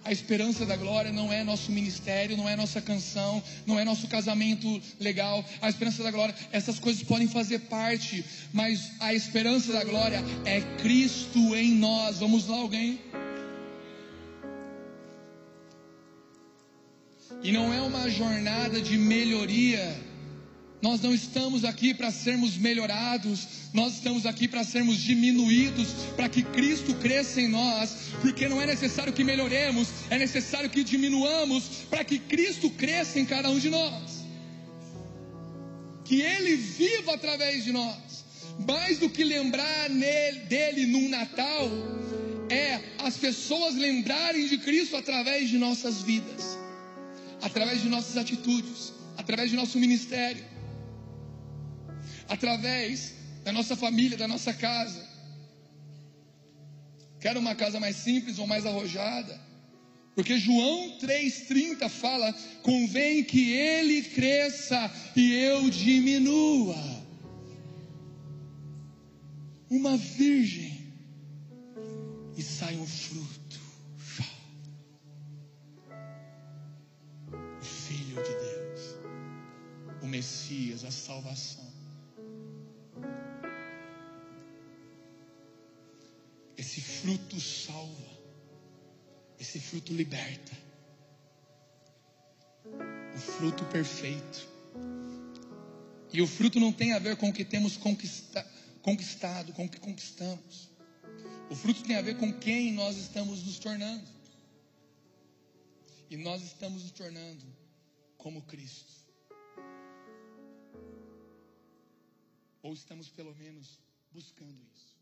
A esperança da glória não é nosso ministério, não é nossa canção, não é nosso casamento legal. A esperança da glória, essas coisas podem fazer parte, mas a esperança da glória é Cristo em nós. Vamos lá, alguém? E não é uma jornada de melhoria nós não estamos aqui para sermos melhorados, nós estamos aqui para sermos diminuídos, para que Cristo cresça em nós, porque não é necessário que melhoremos, é necessário que diminuamos para que Cristo cresça em cada um de nós. Que Ele viva através de nós. Mais do que lembrar nele, dele num Natal, é as pessoas lembrarem de Cristo através de nossas vidas, através de nossas atitudes, através de nosso ministério através da nossa família, da nossa casa. Quero uma casa mais simples ou mais arrojada? Porque João 3,30 fala: convém que ele cresça e eu diminua. Uma virgem e sai um fruto. O Filho de Deus, o Messias, a salvação. Esse fruto salva, esse fruto liberta. O fruto perfeito. E o fruto não tem a ver com o que temos conquista, conquistado, com o que conquistamos. O fruto tem a ver com quem nós estamos nos tornando. E nós estamos nos tornando como Cristo. Ou estamos pelo menos buscando isso.